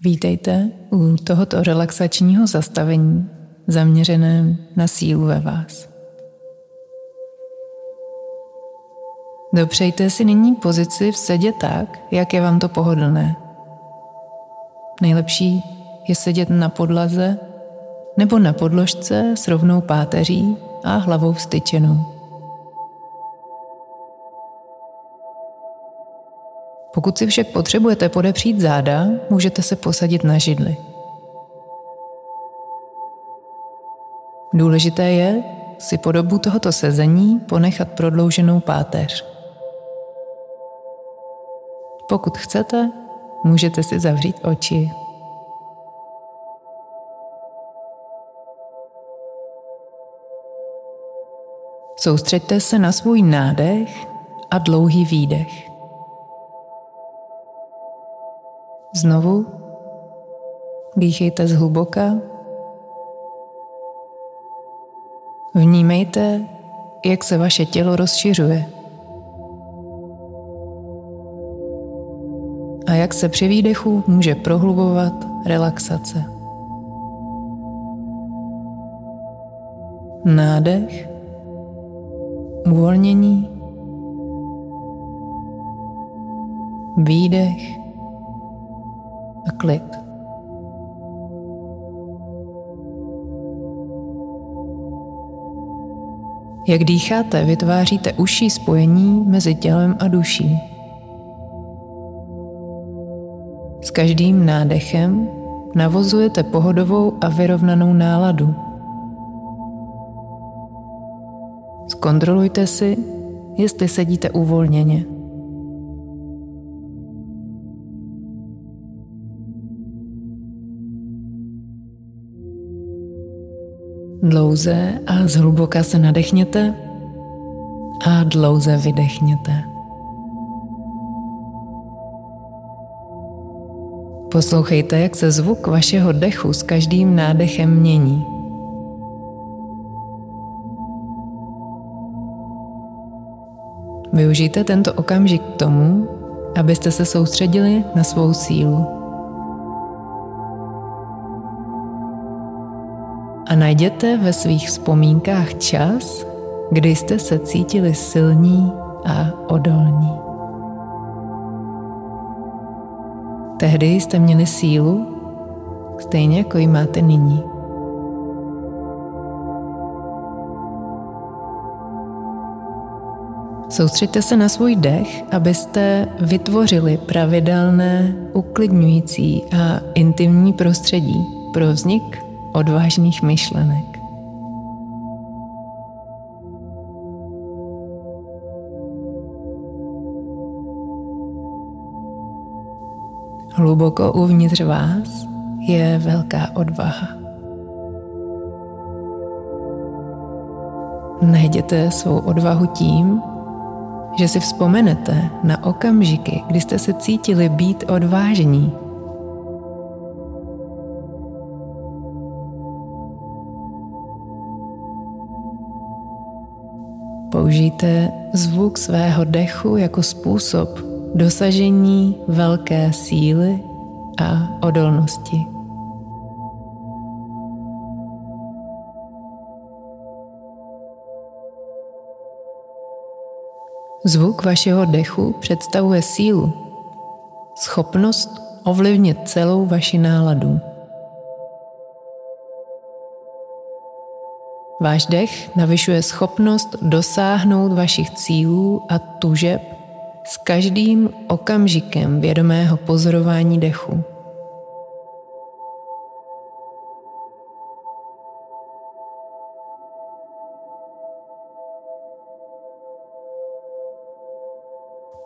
Vítejte u tohoto relaxačního zastavení zaměřeném na sílu ve vás. Dopřejte si nyní pozici v sedě tak, jak je vám to pohodlné. Nejlepší je sedět na podlaze nebo na podložce s rovnou páteří a hlavou vstyčenou. Pokud si však potřebujete podepřít záda, můžete se posadit na židli. Důležité je si po dobu tohoto sezení ponechat prodlouženou páteř. Pokud chcete, můžete si zavřít oči. Soustřeďte se na svůj nádech a dlouhý výdech. Znovu dýchejte zhluboka. Vnímejte, jak se vaše tělo rozšiřuje. A jak se při výdechu může prohlubovat relaxace. Nádech, uvolnění, výdech, a klid. Jak dýcháte, vytváříte užší spojení mezi tělem a duší. S každým nádechem navozujete pohodovou a vyrovnanou náladu. Zkontrolujte si, jestli sedíte uvolněně. Dlouze a zhluboka se nadechněte a dlouze vydechněte. Poslouchejte, jak se zvuk vašeho dechu s každým nádechem mění. Využijte tento okamžik k tomu, abyste se soustředili na svou sílu. A najděte ve svých vzpomínkách čas, kdy jste se cítili silní a odolní. Tehdy jste měli sílu, stejně jako ji máte nyní. Soustřeďte se na svůj dech, abyste vytvořili pravidelné, uklidňující a intimní prostředí pro vznik odvážných myšlenek. Hluboko uvnitř vás je velká odvaha. Najděte svou odvahu tím, že si vzpomenete na okamžiky, kdy jste se cítili být odvážní Použijte zvuk svého dechu jako způsob dosažení velké síly a odolnosti. Zvuk vašeho dechu představuje sílu, schopnost ovlivnit celou vaši náladu. Váš dech navyšuje schopnost dosáhnout vašich cílů a tužeb s každým okamžikem vědomého pozorování dechu.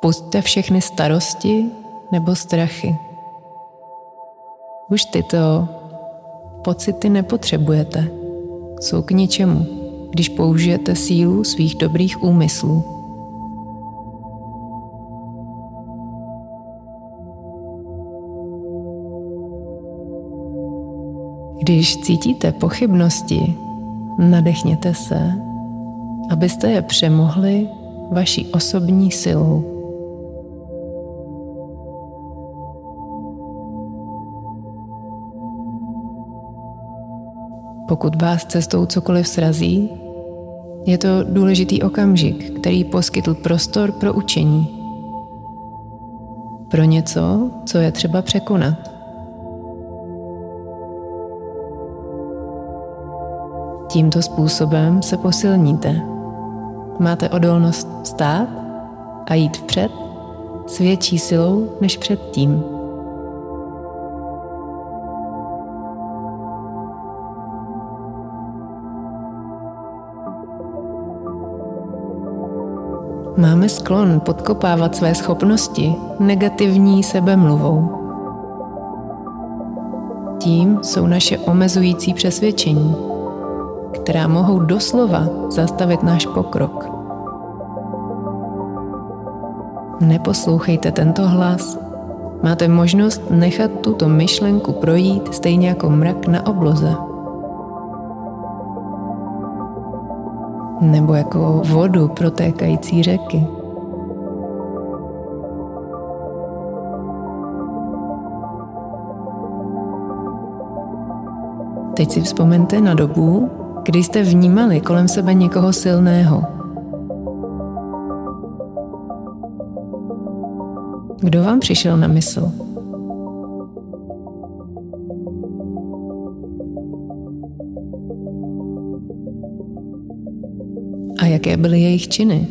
Pustte všechny starosti nebo strachy. Už tyto pocity nepotřebujete jsou k ničemu, když použijete sílu svých dobrých úmyslů. Když cítíte pochybnosti, nadechněte se, abyste je přemohli vaší osobní silou. Pokud vás cestou cokoliv srazí, je to důležitý okamžik, který poskytl prostor pro učení. Pro něco, co je třeba překonat. Tímto způsobem se posilníte. Máte odolnost stát a jít vpřed s větší silou než předtím. Máme sklon podkopávat své schopnosti negativní sebemluvou. Tím jsou naše omezující přesvědčení, která mohou doslova zastavit náš pokrok. Neposlouchejte tento hlas. Máte možnost nechat tuto myšlenku projít stejně jako mrak na obloze. Nebo jako vodu protékající řeky. Teď si vzpomeňte na dobu, kdy jste vnímali kolem sebe někoho silného. Kdo vám přišel na mysl? Jaké byly jejich činy.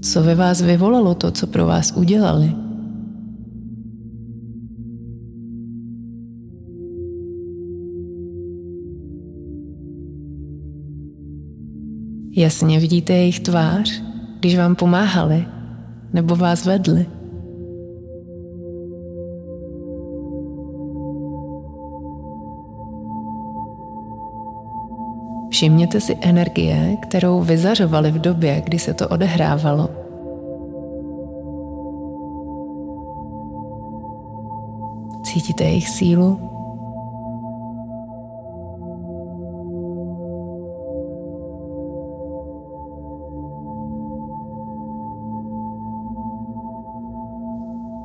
Co ve vás vyvolalo to, co pro vás udělali? Jasně vidíte jejich tvář, když vám pomáhali nebo vás vedli. Všimněte si energie, kterou vyzařovali v době, kdy se to odehrávalo. Cítíte jejich sílu?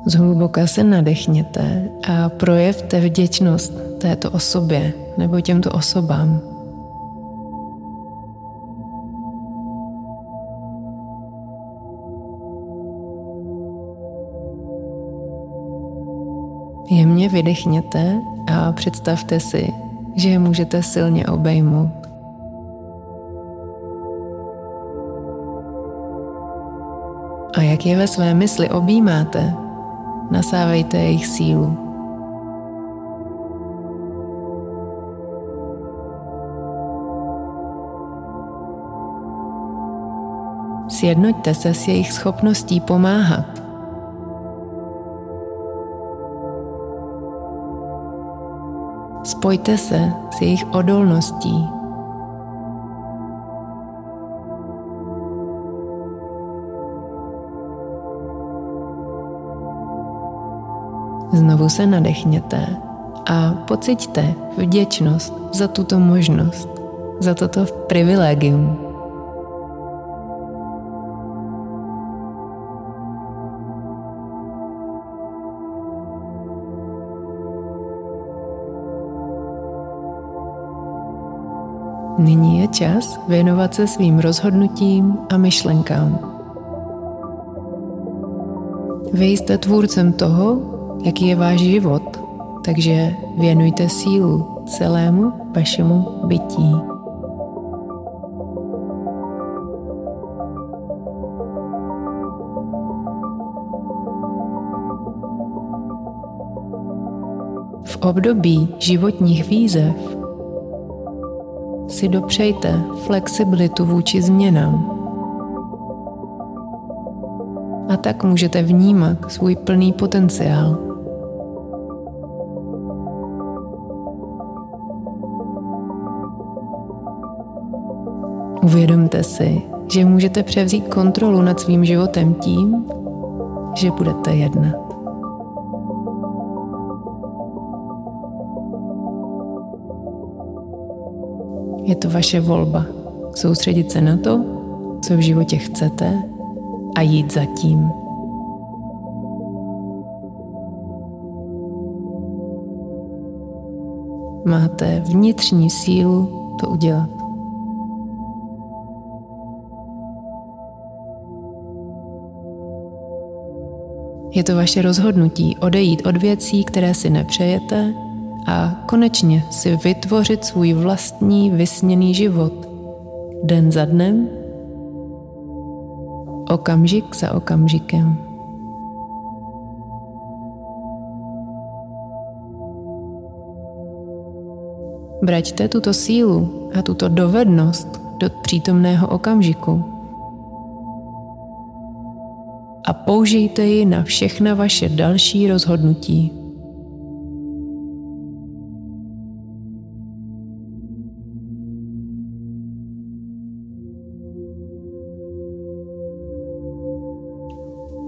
Zhluboka se nadechněte a projevte vděčnost této osobě nebo těmto osobám. Jemně vydechněte a představte si, že je můžete silně obejmout. A jak je ve své mysli objímáte, nasávejte jejich sílu. Sjednoťte se s jejich schopností pomáhat. Spojte se s jejich odolností. Znovu se nadechněte a pociťte vděčnost za tuto možnost, za toto privilegium. Nyní je čas věnovat se svým rozhodnutím a myšlenkám. Vy jste tvůrcem toho, jaký je váš život, takže věnujte sílu celému vašemu bytí. V období životních výzev si dopřejte flexibilitu vůči změnám. A tak můžete vnímat svůj plný potenciál. Uvědomte si, že můžete převzít kontrolu nad svým životem tím, že budete jednat. Je to vaše volba soustředit se na to, co v životě chcete a jít za tím. Máte vnitřní sílu to udělat. Je to vaše rozhodnutí odejít od věcí, které si nepřejete a konečně si vytvořit svůj vlastní vysněný život. Den za dnem, okamžik za okamžikem. Vraťte tuto sílu a tuto dovednost do přítomného okamžiku a použijte ji na všechna vaše další rozhodnutí.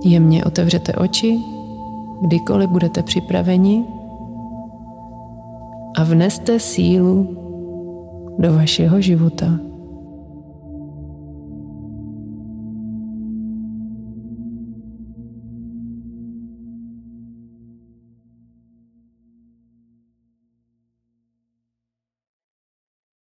Jemně otevřete oči, kdykoliv budete připraveni a vneste sílu do vašeho života.